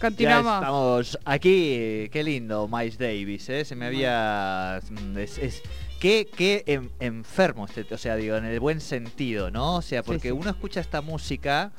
Continuamos. estamos aquí, qué lindo, Miles Davis, ¿eh? Se me había... Mm, es, es- qué, qué en- enfermo, este, o sea, digo, en el buen sentido, ¿no? O sea, porque sí. uno escucha esta música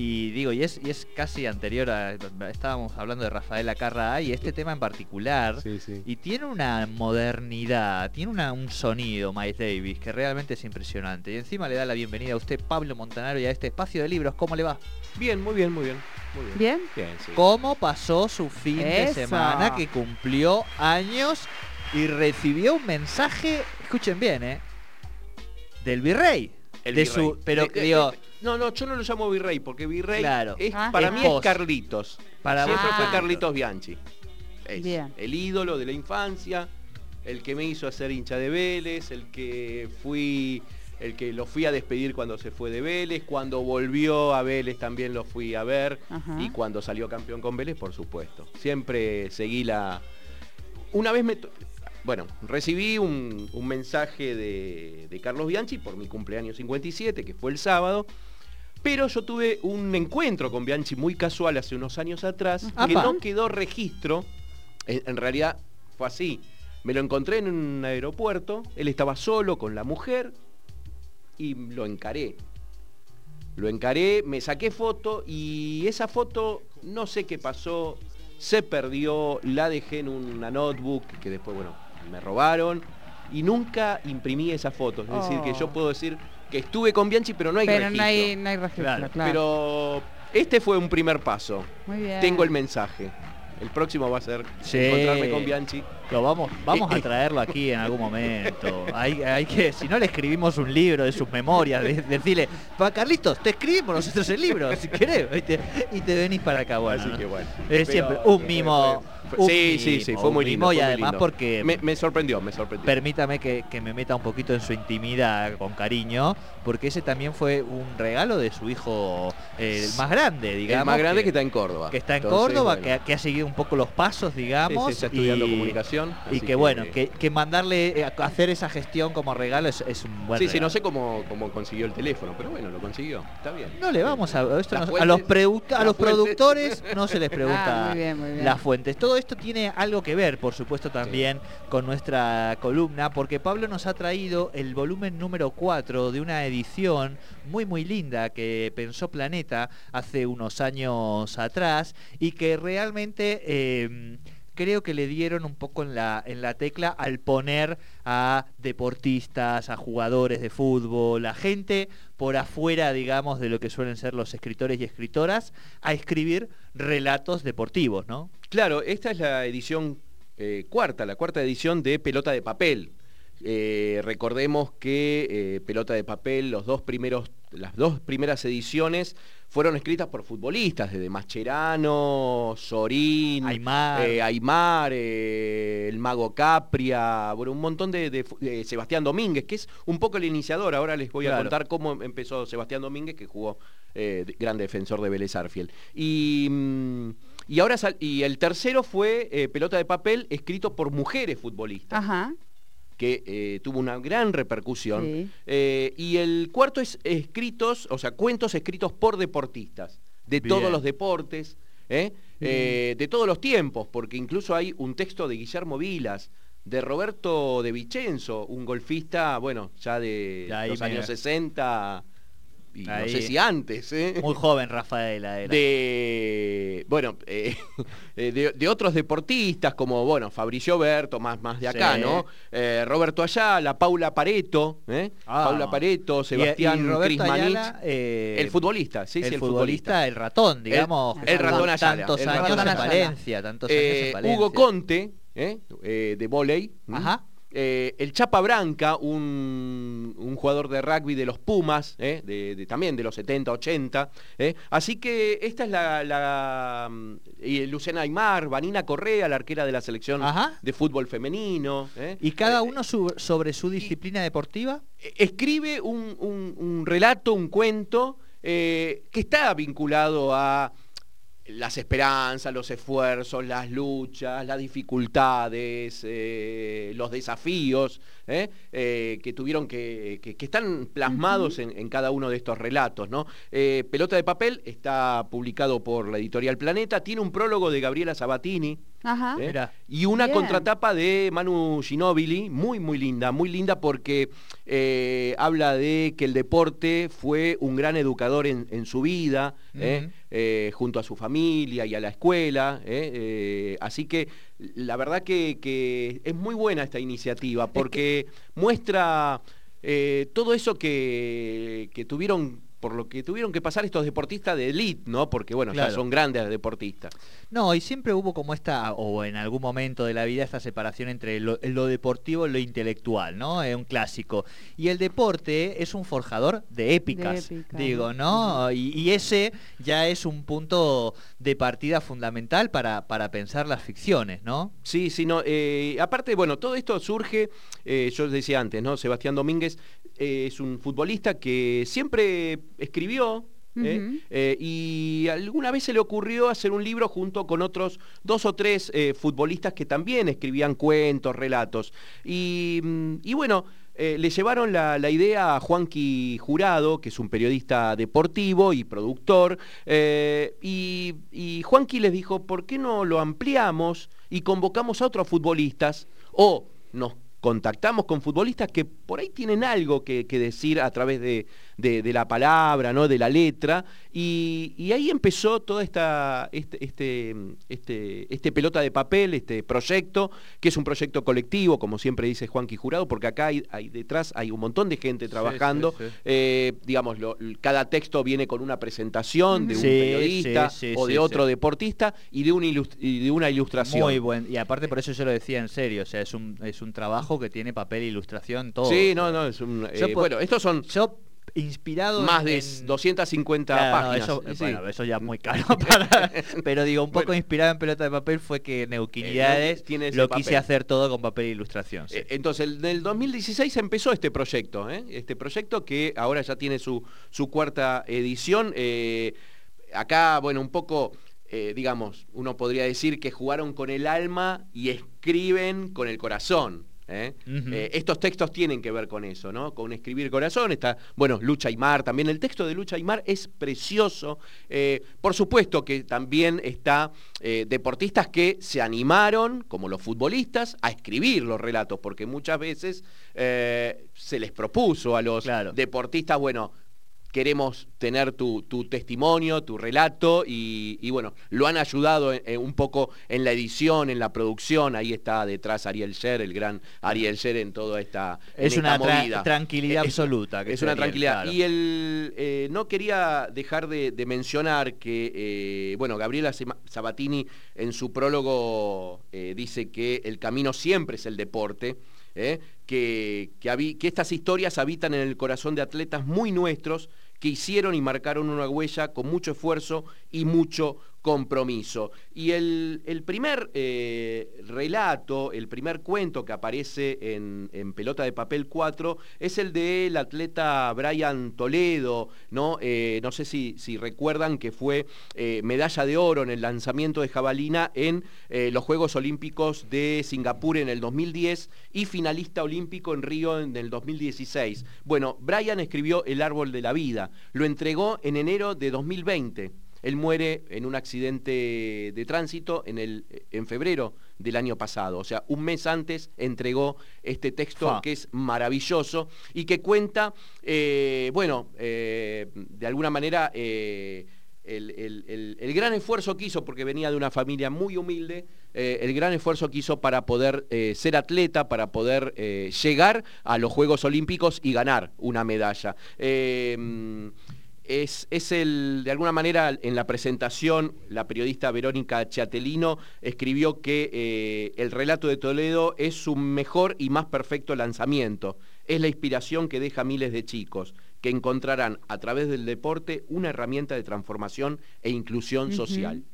y digo, y es, y es casi anterior a... Estábamos hablando de Rafael Acarra y este tema en particular. Sí, sí. Y tiene una modernidad, tiene una- un sonido, Miles Davis, que realmente es impresionante. Y encima le da la bienvenida a usted, Pablo Montanaro, y a este espacio de libros. ¿Cómo le va? Bien, muy bien, muy bien. Muy bien. ¿Bien? Bien, sí. ¿Cómo pasó su fin de semana que cumplió años y recibió un mensaje, escuchen bien, ¿eh? Del virrey. El de virrey. su, pero De- de- digo, de- no, no, yo no lo llamo virrey porque virrey Claro. es, Ah. para Es mí es Carlitos. para Siempre fue. Carlitos Bianchi. Es Bien. el ídolo de la infancia, el que me hizo hacer hincha de Vélez, el que fui, el que lo fui a despedir cuando se fue de Vélez, cuando volvió a Vélez también lo fui a ver Ajá. y cuando salió campeón con Vélez, por supuesto. Siempre seguí la. Una vez me. Bueno, recibí un, un mensaje de, de Carlos Bianchi por mi cumpleaños 57, que fue el sábado. Pero yo tuve un encuentro con Bianchi muy casual hace unos años atrás, que no quedó registro. En, en realidad fue así. Me lo encontré en un aeropuerto, él estaba solo con la mujer y lo encaré. Lo encaré, me saqué foto y esa foto, no sé qué pasó, se perdió, la dejé en una notebook que después, bueno, me robaron y nunca imprimí esa foto. Es decir, que yo Oh. puedo decir que estuve con Bianchi, pero no hay Pero registro. no hay, no hay registro, Claro, claro. Pero este fue un primer paso. Muy bien. Tengo el mensaje. El próximo va a ser Sí. encontrarme con Bianchi. Lo vamos, vamos Eh, a eh. traerlo aquí en algún momento. Hay, hay que, si no le escribimos un libro de sus memorias, de- decirle, pa Carlitos, te escribimos nosotros el libro, si querés, y te, y te venís para acá, bueno. Así que bueno. Es Pero siempre un mimo. Sí, sí, sí, fue muy lindo. y muy además lindo. porque Me, me sorprendió, me sorprendió. permítame que, que me meta un poquito en su intimidad con cariño, porque ese también fue un regalo de su hijo eh, el más grande, digamos. el más grande que, está en Córdoba. que está en Entonces, Córdoba, bueno, que, que ha seguido un poco los pasos, sí, digamos. sí, está estudiando y- comunicación. Y que bueno, que, que mandarle eh, a hacer esa gestión como regalo es, es un buen Sí, sí, regalo. no sé cómo, cómo consiguió el teléfono, pero bueno, lo consiguió. Está bien. No le vamos a esto Las no- a los, fuentes- a los fuentes. productores no se les pregunta Ah, muy bien, muy bien. las fuentes. Todo esto tiene algo que ver, por supuesto, también con nuestra columna, porque Pablo nos ha traído el volumen número 4 de una edición muy muy linda que pensó Planeta hace unos años atrás y que realmente eh, creo que le dieron un poco en la, en la tecla al poner a deportistas, a jugadores de fútbol, a gente por afuera, digamos, de lo que suelen ser los escritores y escritoras, a escribir relatos deportivos, ¿no? Claro, esta es la edición eh, cuarta, la cuarta edición de Pelota de Papel. Eh, recordemos que eh, Pelota de Papel, los dos primeros, las dos primeras ediciones fueron escritas por futbolistas, desde Mascherano, Sorín, Aymar. eh, Aymar, eh, el Mago Capria, bueno, un montón de, de fu- de Sebastián Domínguez, que es un poco el iniciador. Ahora les voy a contar cómo empezó Sebastián Domínguez, que jugó eh, gran defensor de Vélez Arfiel. Y, mm, y ahora sal- y el tercero fue eh, Pelota de Papel, escrito por mujeres futbolistas, Ajá. Que eh, tuvo una gran repercusión. Sí. Eh, y el cuarto es escritos, o sea, cuentos escritos por deportistas, de Bien. todos los deportes, ¿eh? Eh, de todos los tiempos, porque incluso hay un texto de Guillermo Vilas, de Roberto de Vicenzo, un golfista, bueno, ya de los me- años 60, y no sé si antes, ¿eh? Muy joven Rafaela era. de bueno eh, eh, de, de otros deportistas como bueno Fabricio Berto más más de acá Sí. no Eh, Roberto Ayala Paula Pareto ¿eh? Ah. Paula Pareto Sebastián Crismanich el futbolista sí el, sí el futbolista, el ratón, digamos. El- ratón Ayala, Tantos el años en. Valencia, tantos años en Valencia. Hugo Conte de volei Ajá. Eh, el Chapa Branca, un, un jugador de rugby de los Pumas, ¿eh? de, de- también de los 70, 80. ¿eh? Así que esta es la... la, mm, y Luciana Aymar, Vanina Correa, la arquera de la selección Ajá. de fútbol femenino. ¿Y cada uno su- sobre su disciplina deportiva? eh, escribe un, un- un relato, un cuento, que está vinculado a las esperanzas, los esfuerzos, las luchas, las dificultades, eh, los desafíos ¿eh? Eh, que tuvieron que, que, están plasmados en, cada uno de estos relatos. ¿no? Pelota de papel está publicado por la editorial Planeta, tiene un prólogo de Gabriela Sabatini. Y una contratapa de Manu Ginóbili, muy, muy linda, muy linda porque habla de que el deporte fue un gran educador en, su vida, junto a su familia y a la escuela. ¿eh? Eh, así que la verdad que, es muy buena esta iniciativa porque muestra eh, todo eso que, que tuvieron por lo que tuvieron que pasar estos deportistas de elite, ¿no? Porque bueno, ya son grandes deportistas. No, y siempre hubo como esta, o en algún momento de la vida, esta separación entre lo, deportivo y lo intelectual, ¿no? Es un clásico. Y el deporte es un forjador de épicas, digo, ¿no? y, ese ya es un punto de partida fundamental para, para pensar las ficciones, ¿no? Sí, sí, no. Eh, aparte, bueno, todo esto surge, eh, yo decía antes, ¿no? Sebastián Domínguez eh, es un futbolista que siempre escribió, ¿eh? Eh, y alguna vez se le ocurrió hacer un libro junto con otros dos o tres futbolistas que también escribían cuentos, relatos. Y, mm, bueno, le llevaron la, idea a Juanqui Jurado, que es un periodista deportivo y productor, y, y Juanqui les dijo, ¿por qué no lo ampliamos y convocamos a otros futbolistas? O nos contactamos con futbolistas que por ahí tienen algo que, decir a través de, la palabra, ¿no? de la letra, y, ahí empezó toda esta este, este, este, este, pelota de papel, este proyecto, que es un proyecto colectivo, como siempre dice Juan Jurado, porque acá hay, detrás hay un montón de gente trabajando, eh, digamos, cada texto viene con una presentación de un periodista o de otro deportista y de, un de una ilustración. Muy buen, y aparte por eso yo lo decía en serio, o sea, es un, es un trabajo que tiene papel e ilustración, todo. Sí, no, no, es un... Eh, bueno, estos son... Yo inspirado más de 250 páginas. eso, bueno, eso ya es muy caro pero digo, un poco inspirado en pelota de papel fue que Neuquinidades eh, lo quise hacer todo con papel e ilustración. Eh, entonces, en el 2016 empezó este proyecto, este proyecto que ahora ya tiene su, su cuarta edición. acá, bueno, un poco... digamos, uno podría decir que jugaron con el alma y escriben con el corazón. ¿Eh? Eh, estos textos tienen que ver con eso, ¿no? Con escribir corazón, está, bueno, Lucha y Mar, también el texto de Lucha y Mar es precioso. Eh, por supuesto que también está deportistas que se animaron, como los futbolistas, a escribir los relatos, porque muchas veces se les propuso a los deportistas, bueno, queremos tener tu, testimonio, tu relato y, bueno, lo han ayudado un poco en la edición, en la producción, ahí está detrás Ariel Sher, el gran Ariel Sher en toda esta Es una tranquilidad absoluta. es una tranquilidad. Y el, eh, no quería dejar de, mencionar que, eh, bueno, Gabriela Sabatini en su prólogo eh, dice que el camino siempre es el deporte. ¿Eh? que, que, estas historias habitan en el corazón de atletas muy nuestros que hicieron y marcaron una huella con mucho esfuerzo y mucho compromiso. Y el, primer eh, relato, el primer cuento que aparece en, Pelota de Papel 4 es el del atleta Brian Toledo, ¿no? Eh, no sé si, si, recuerdan que fue eh, medalla de oro en el lanzamiento de jabalina en los Juegos Olímpicos de Singapur en el 2010 y finalista olímpico en Río en el 2016. Bueno, Brian escribió El Árbol de la Vida, lo entregó en enero de 2020. Él muere en un accidente de tránsito en, el, en febrero del año pasado. O sea, un mes antes entregó este texto que es maravilloso y que cuenta, eh, bueno, eh, de alguna manera... Eh, el, gran esfuerzo que hizo, porque venía de una familia muy humilde, el gran esfuerzo que hizo para poder ser atleta, para poder llegar a los Juegos Olímpicos y ganar una medalla es, el, de alguna manera, en la presentación, la periodista Verónica Chatelino escribió que eh, el relato de Toledo es su mejor y más perfecto lanzamiento. Es la inspiración que deja miles de chicos, que encontrarán a través del deporte una herramienta de transformación e inclusión social.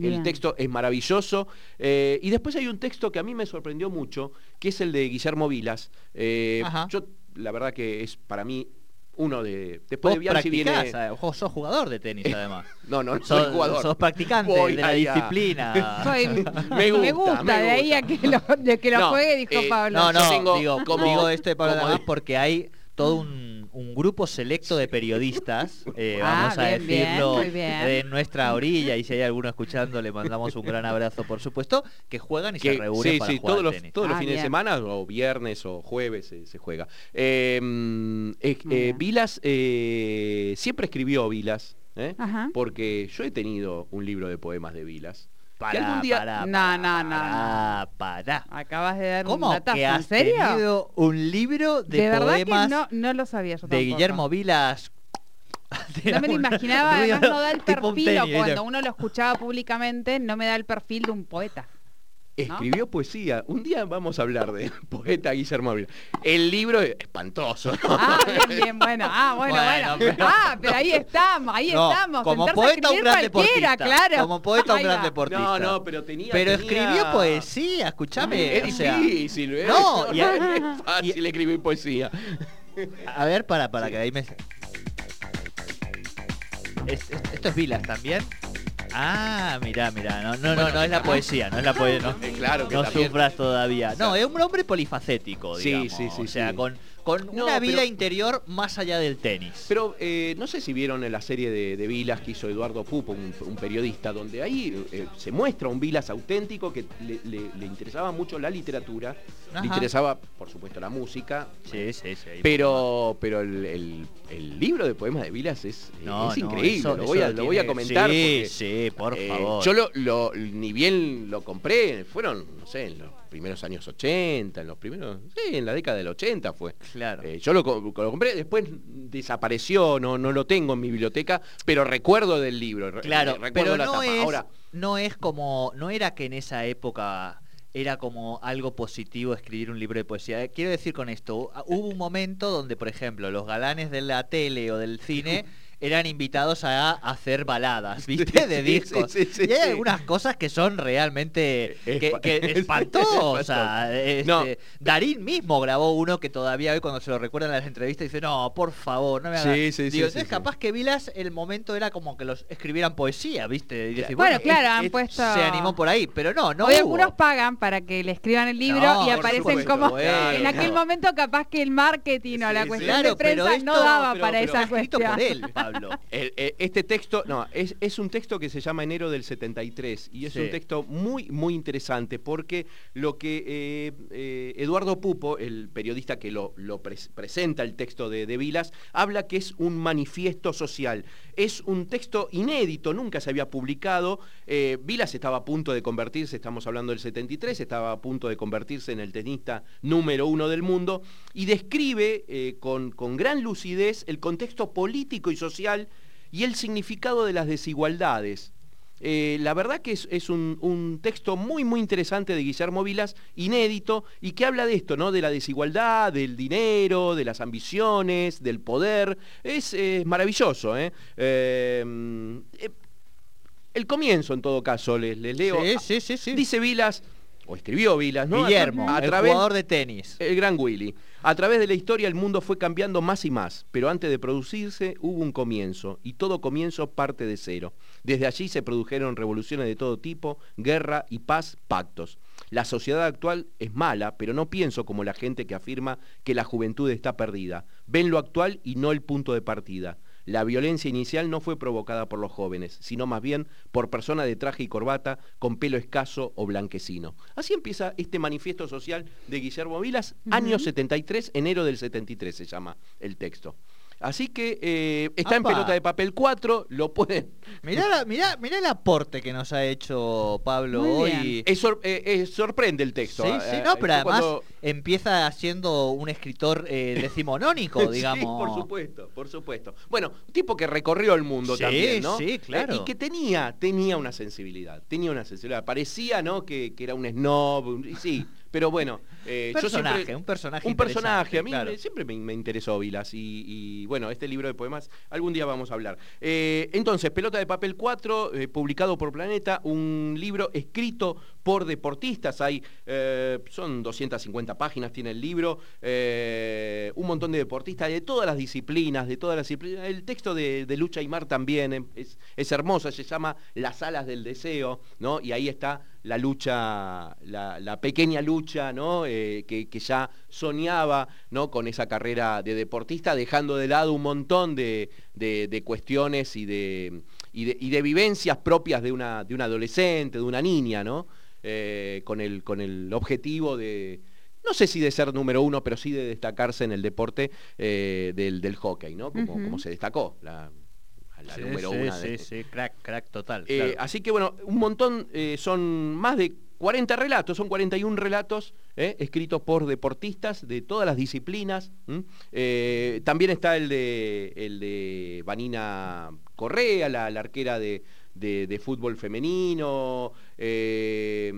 El texto es maravilloso. Eh, y después hay un texto que a mí me sorprendió mucho, que es el de Guillermo Vilas. Eh, yo, la verdad que es para mí uno de. Después de Bianchi viene. eh, vos sos jugador de tenis además. No, no, no soy Sos, jugador. sos practicante Voy de la disciplina. Soy- Me me gusta, gusta, me de ahí a que lo, de que lo No, juegue, dijo eh, Pablo. No, no, Yo tengo digo, como- digo esto de Pablo además de- porque hay todo un, un grupo selecto de periodistas, eh, Ah, vamos a bien, bien, decirlo, muy bien. de nuestra orilla, y si hay alguno escuchando, le mandamos un gran abrazo, por supuesto, que juegan y se reúnen sí, para sí, jugar todos los, todos los Ah, fines de bien. semana, o viernes o jueves se, se juega. Eh, mm, eh, eh, bien. Vilas eh, siempre escribió Vilas, ¿eh? Porque yo he tenido un libro de poemas de Vilas. Que Pará, algún día- pará, No, pará. Acabas de dar ¿Cómo un datazo, que ¿en has serio? tenido un libro de, De, verdad que poemas no, no lo sabía yo de tampoco. Guillermo Vilas? No me lo imaginaba, además no da el perfil, o cuando uno lo escuchaba públicamente, no me da el perfil de un poeta. Escribió poesía. Un día vamos a hablar del poeta Guillermo Vilas. El libro es espantoso. ¿no? Ah, bien, bien, bueno. Ah, bueno, Bueno, bueno. pero- Ah, pero ahí estamos, ahí No, estamos. como poeta un gran deportista. claro. Como poeta un gran deportista. No, no, pero tenía. Pero tenía- escribió poesía, escúchame. Es difícil, ¿eh? No, y a- es fácil escribir poesía. A ver, para, para que ahí me. Es- es- ¿Esto es Vilas también? Ah, mirá, mirá. No, no, no, no es la poesía, no es la poesía. No, Eh, claro que no también. sufras todavía. No, es un hombre polifacético, Sí, digamos. sí, sí, O sea, sí. con, con No, una vida pero- interior más allá del tenis. Pero eh, no sé si vieron en la serie de, de Vilas que hizo Eduardo Pupo, un, un periodista, donde ahí eh, se muestra un Vilas auténtico que le, le- le interesaba mucho la literatura, Ajá. le interesaba, por supuesto, la música, Sí, sí, sí. pero, pero el, el- el libro de poemas de Vilas es, No, es no, increíble, eso- lo, voy a, lo voy a tiene- comentar. Sí, porque, sí, por eh, favor. yo lo, lo- ni bien lo compré, fueron, no sé, en los primeros años 80, en los primeros, sí, en la década del 80 fue. Claro. Eh, yo lo, co- lo compré, después desapareció, no, no lo tengo en mi biblioteca, pero recuerdo del libro. Claro, eh, pero la no tapa. es, Ahora, no es como, no era que en esa época era como algo positivo escribir un libro de poesía. Eh, Quiero decir con esto, hu- hubo un momento donde, por ejemplo, los galanes de la tele o del cine eran invitados a hacer baladas, ¿viste? De Sí, discos. sí, sí, y hay sí. algunas cosas que son realmente que, que espantosas. Este, No. Darín mismo grabó uno que todavía hoy cuando se lo recuerdan en las entrevistas dice, no, por favor, no me hagas. Sí, sí, sí, Digo, sí. capaz que Vilas el momento era como que los escribieran poesía, ¿viste? Y decir, Bueno, es- claro, han es- puesto- Se animó por ahí, pero no, no Hoy hubo. algunos pagan para que le escriban el libro No, y aparecen supuesto, como bueno. en aquel momento capaz que el marketing o la Sí, cuestión Claro, de prensa esto- no daba pero- para pero esa cuestión. por él, Pablo. el- eh, este texto, no, es, es un texto que se llama Enero del 73 y es Sí. un texto muy, muy interesante porque lo que eh, eh, Eduardo Pupo, el periodista que lo, lo pres- presenta el texto de, de Vilas, habla que es un manifiesto social. Es un texto inédito, nunca se había publicado. Eh, Vilas estaba a punto de convertirse, estamos hablando del 73, estaba a punto de convertirse en el tenista número uno del mundo y describe con, con gran lucidez el contexto político y social y el significado de las desigualdades. Eh, la verdad que es, es un, un texto muy, muy interesante de Guillermo Vilas, inédito, y que habla de esto, ¿no? De la desigualdad, del dinero, de las ambiciones, del poder. Es, maravilloso, ¿eh? Eh, eh, El comienzo, en todo caso, les, les leo. Sí, sí, sí. Dice Vilas, o escribió Vilas, ¿no? A Guillermo, a el través- jugador de tenis. el gran Willy. A través de la historia el mundo fue cambiando más y más, pero antes de producirse hubo un comienzo, y todo comienzo parte de cero. Desde allí se produjeron revoluciones de todo tipo, guerra y paz, pactos. La sociedad actual es mala, pero no pienso como la gente que afirma que la juventud está perdida. Ven lo actual y no el punto de partida. La violencia inicial no fue provocada por los jóvenes, sino más bien por personas de traje y corbata con pelo escaso o blanquecino. Así empieza este manifiesto social de Guillermo Vilas, año 73, enero del 73 se llama el texto. Así que eh, está en pelota de papel 4, lo pueden... Mirá, la- mirá, mirá el aporte que nos ha hecho Pablo Muy hoy. bien. Es sor- eh, sorprende el texto. Sí, eh, sí, eh, no, pero yo además cuando- empieza siendo un escritor eh, decimonónico, digamos. Sí, por supuesto, por supuesto. Bueno, un tipo que recorrió el mundo Sí, también, ¿no? sí, claro. Y que tenía, tenía una sensibilidad, tenía una sensibilidad. Parecía, ¿no? Que, que era un snob, y sí, pero bueno. eh, Un yo siempre- personaje, un personaje Un personaje, a mí me- siempre me, me interesó Vilas y, y, bueno, este libro de poemas algún día vamos a hablar. Eh, entonces, Pelota de Papel 4, eh, publicado por Planeta, un libro escrito por deportistas. Hay, eh, son 250 páginas, tiene el libro, un montón de deportistas de todas las disciplinas, de todas las disciplinas. El texto de, Lucha y Mar también eh, es, es, hermoso, se llama Las alas del deseo, ¿no? Y ahí está la lucha, la, pequeña lucha, ¿no? que, ya soñaba, ¿no? Con esa carrera de deportista, dejando de lado un montón de, cuestiones y de, y de, vivencias propias de una, de una adolescente, de una niña, ¿no? Eh, con, el, con el objetivo de, no sé si de ser número uno, pero sí de destacarse en el deporte eh, del, hockey, ¿no? Como, se destacó la, número uno. Sí, sí, crack, crack total. Eh, así que bueno, un montón, son más de 40 relatos, son 41 relatos escritos por deportistas de todas las disciplinas. también está el de, el de Vanina Correa, la arquera de, de, fútbol femenino, eh,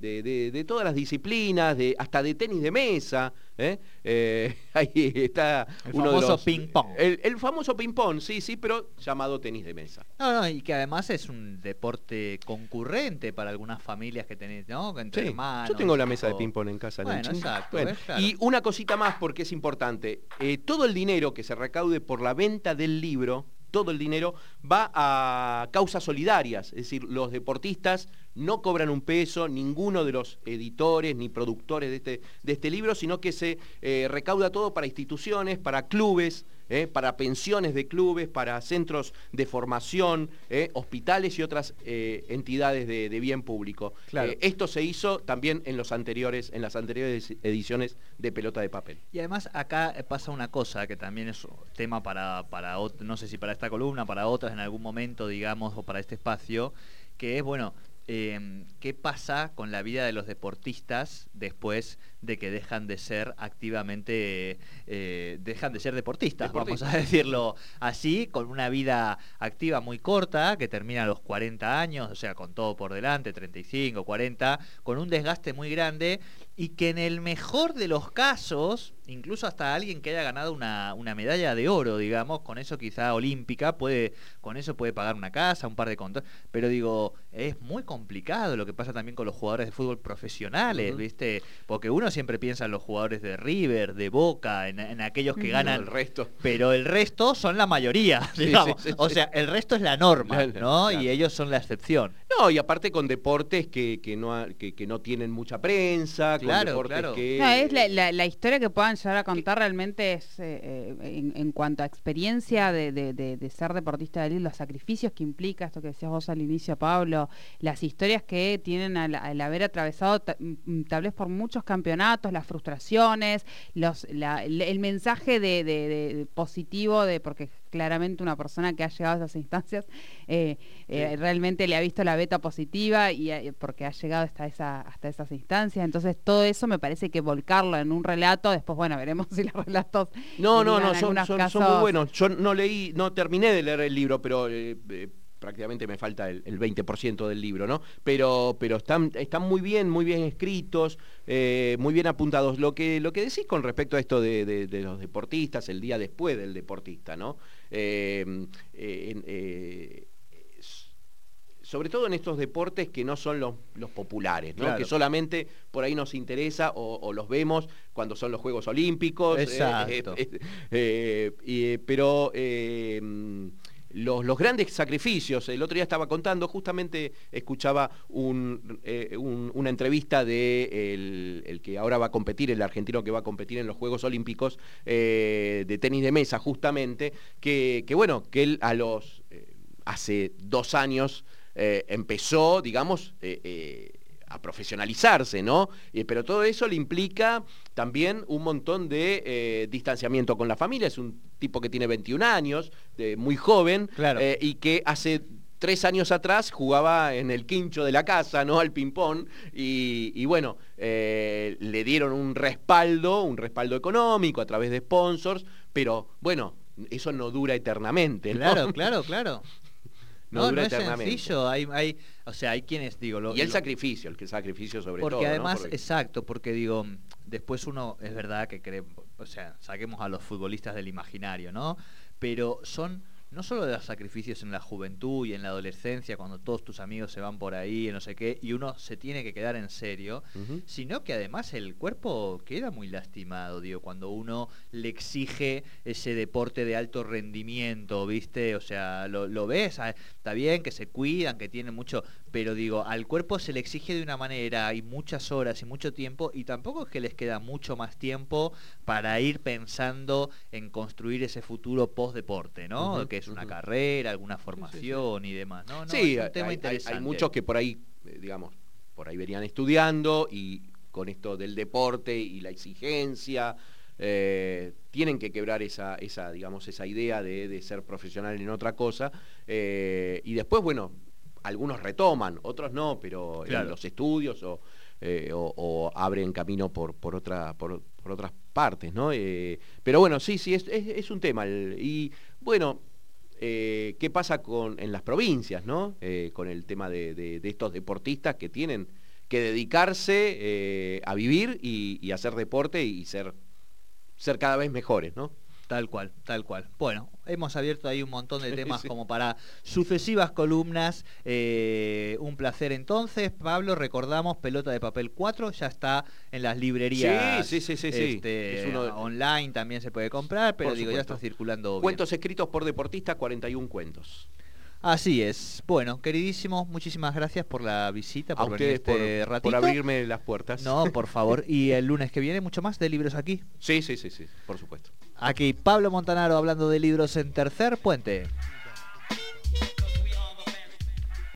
de, todas las disciplinas, de, hasta de tenis de mesa. ¿eh? Eh, ahí está el famoso ping-pong. El, famoso ping-pong, sí, sí, pero llamado tenis de mesa. No, no, y que además es un deporte concurrente para algunas familias que tenés, ¿no? Entre hermanos. Yo tengo la mesa de ping-pong en casa. Bueno, exacto. Y una cosita más porque es importante. todo el dinero que se recaude por la venta del libro todo el dinero va a causas solidarias, es decir, los deportistas no cobran un peso, ninguno de los editores ni productores de este, de este libro, sino que se eh, recauda todo para instituciones, para clubes, eh, para pensiones de clubes, para centros de formación, eh, hospitales y otras entidades de, bien público. esto se hizo también en, los anteriores, en las anteriores ediciones de Pelota de Papel. Y además acá pasa una cosa que también es tema para, para no sé si para esta columna, para otras en algún momento, digamos, o para este espacio, que es, bueno, Em, qué pasa con la vida de los deportistas después de que dejan de ser activamente, eh, dejan de ser deportistas, vamos a decirlo así, con una vida activa muy corta, que termina a los 40 años, o sea, con todo por delante, 35, 40, con un desgaste muy grande y que en el mejor de los casos, incluso hasta alguien que haya ganado una, medalla de oro, digamos, con eso quizá olímpica, puede, con eso puede pagar una casa, un par de contos, pero digo, es muy complicado lo que pasa también con los jugadores de fútbol profesionales, ¿viste? Porque uno siempre piensa en los jugadores de River, de Boca, en, aquellos que ganan. el resto. Pero el resto son la mayoría, digamos. o sea, el resto es la norma, ¿no? Y ellos son la excepción. No, y aparte con deportes que, que no, que, no tienen mucha prensa, claro, claro. que... No, es la, historia que puedan llegar a contar realmente es, eh, eh, en, cuanto a experiencia de, de, ser deportista de élite, los sacrificios que implica, esto que decías vos al inicio, Pablo, las historias que tienen al, haber atravesado mm, tal vez por muchos campeonatos, las frustraciones, los, el mensaje de, positivo de porque claramente una persona que ha llegado a esas instancias eh, eh, realmente le ha visto la beta positiva y eh, porque ha llegado hasta esa hasta esas instancias. Entonces todo eso me parece que volcarlo en un relato después bueno veremos si los relatos no no no son, son, muy buenos. Yo no leí no terminé de leer el libro pero prácticamente me falta el, 20% del libro, ¿no? Pero, pero están, están muy bien, muy bien escritos, eh, muy bien apuntados. Lo que, lo que decís con respecto a esto de, los deportistas, el día después del deportista, ¿no? Eh, eh, sobre todo en estos deportes que no son los, populares, ¿no? que solamente por ahí nos interesa o, los vemos cuando son los Juegos Olímpicos. Exacto. pero los, grandes sacrificios. El otro día estaba contando, justamente escuchaba eh, una entrevista de el, que ahora va a competir, el argentino que va a competir en los Juegos Olímpicos eh, de tenis de mesa, justamente, que, bueno, que él a los eh, hace dos años empezó, digamos, a profesionalizarse, ¿no? pero todo eso le implica también un montón de distanciamiento con la familia. Es un tipo que tiene 21 años, muy joven, eh, y que hace tres años atrás jugaba en el quincho de la casa, ¿no? Al ping-pong. Y, bueno, eh, le dieron un respaldo, un respaldo económico a través de sponsors, pero bueno, eso no dura eternamente. Claro, claro, claro. No, no, es sencillo. Hay, hay, o sea, hay quienes digo. Lo, y el sacrificio, el sacrificio sobre todo. Porque además, exacto, porque digo, después uno es verdad que cree, o sea, saquemos a los futbolistas del imaginario, ¿no? Pero son no solo de los sacrificios en la juventud y en la adolescencia, cuando todos tus amigos se van por ahí, no sé qué, y uno se tiene que quedar en serio, sino que además el cuerpo queda muy lastimado, digo, cuando uno le exige ese deporte de alto rendimiento, ¿viste? O sea, lo, lo ves, ah, está bien que se cuidan, que tienen mucho, pero digo, al cuerpo se le exige de una manera y muchas horas y mucho tiempo, y tampoco es que les queda mucho más tiempo para ir pensando en construir ese futuro post deporte, ¿no? Ujú, que es una carrera, alguna formación y demás, ¿no? No, sí, es un tema hay, interesante. hay muchos que por ahí, eh, digamos, por ahí venían estudiando y con esto del deporte y la exigencia, eh, tienen que quebrar esa, esa, digamos, esa idea de, de ser profesional en otra cosa. eh, y después, bueno, algunos retoman, otros no, pero Claro. en los estudios o, eh, o- o abren camino por, por, otra, por, por otras partes, ¿no? Eh, pero bueno, sí, sí, es, es- es un tema. el- y bueno, eh, qué pasa con, en las provincias, ¿no? Eh, con el tema de, de- de estos deportistas que tienen que dedicarse eh, a vivir y, y hacer deporte y ser, ser cada vez mejores, ¿no? Tal cual, tal cual. Bueno, hemos abierto ahí un montón de temas sí. como para sucesivas columnas. Eh, un placer entonces, Pablo. Recordamos, Pelota de Papel 4 ya está en las librerías. Sí, sí, sí, sí, sí. este, Es uno de- Online también se puede comprar, pero Por digo, ya está circulando. bien. Cuentos escritos por deportistas, 41 cuentos. Así es. Bueno, queridísimo, muchísimas gracias por la visita, A por venir por, este por ratito. abrirme las puertas. No, por favor. Y el lunes que viene, mucho más de libros aquí. Sí, sí, sí, sí, por supuesto. Aquí Pablo Montanaro hablando de libros en tercer puente.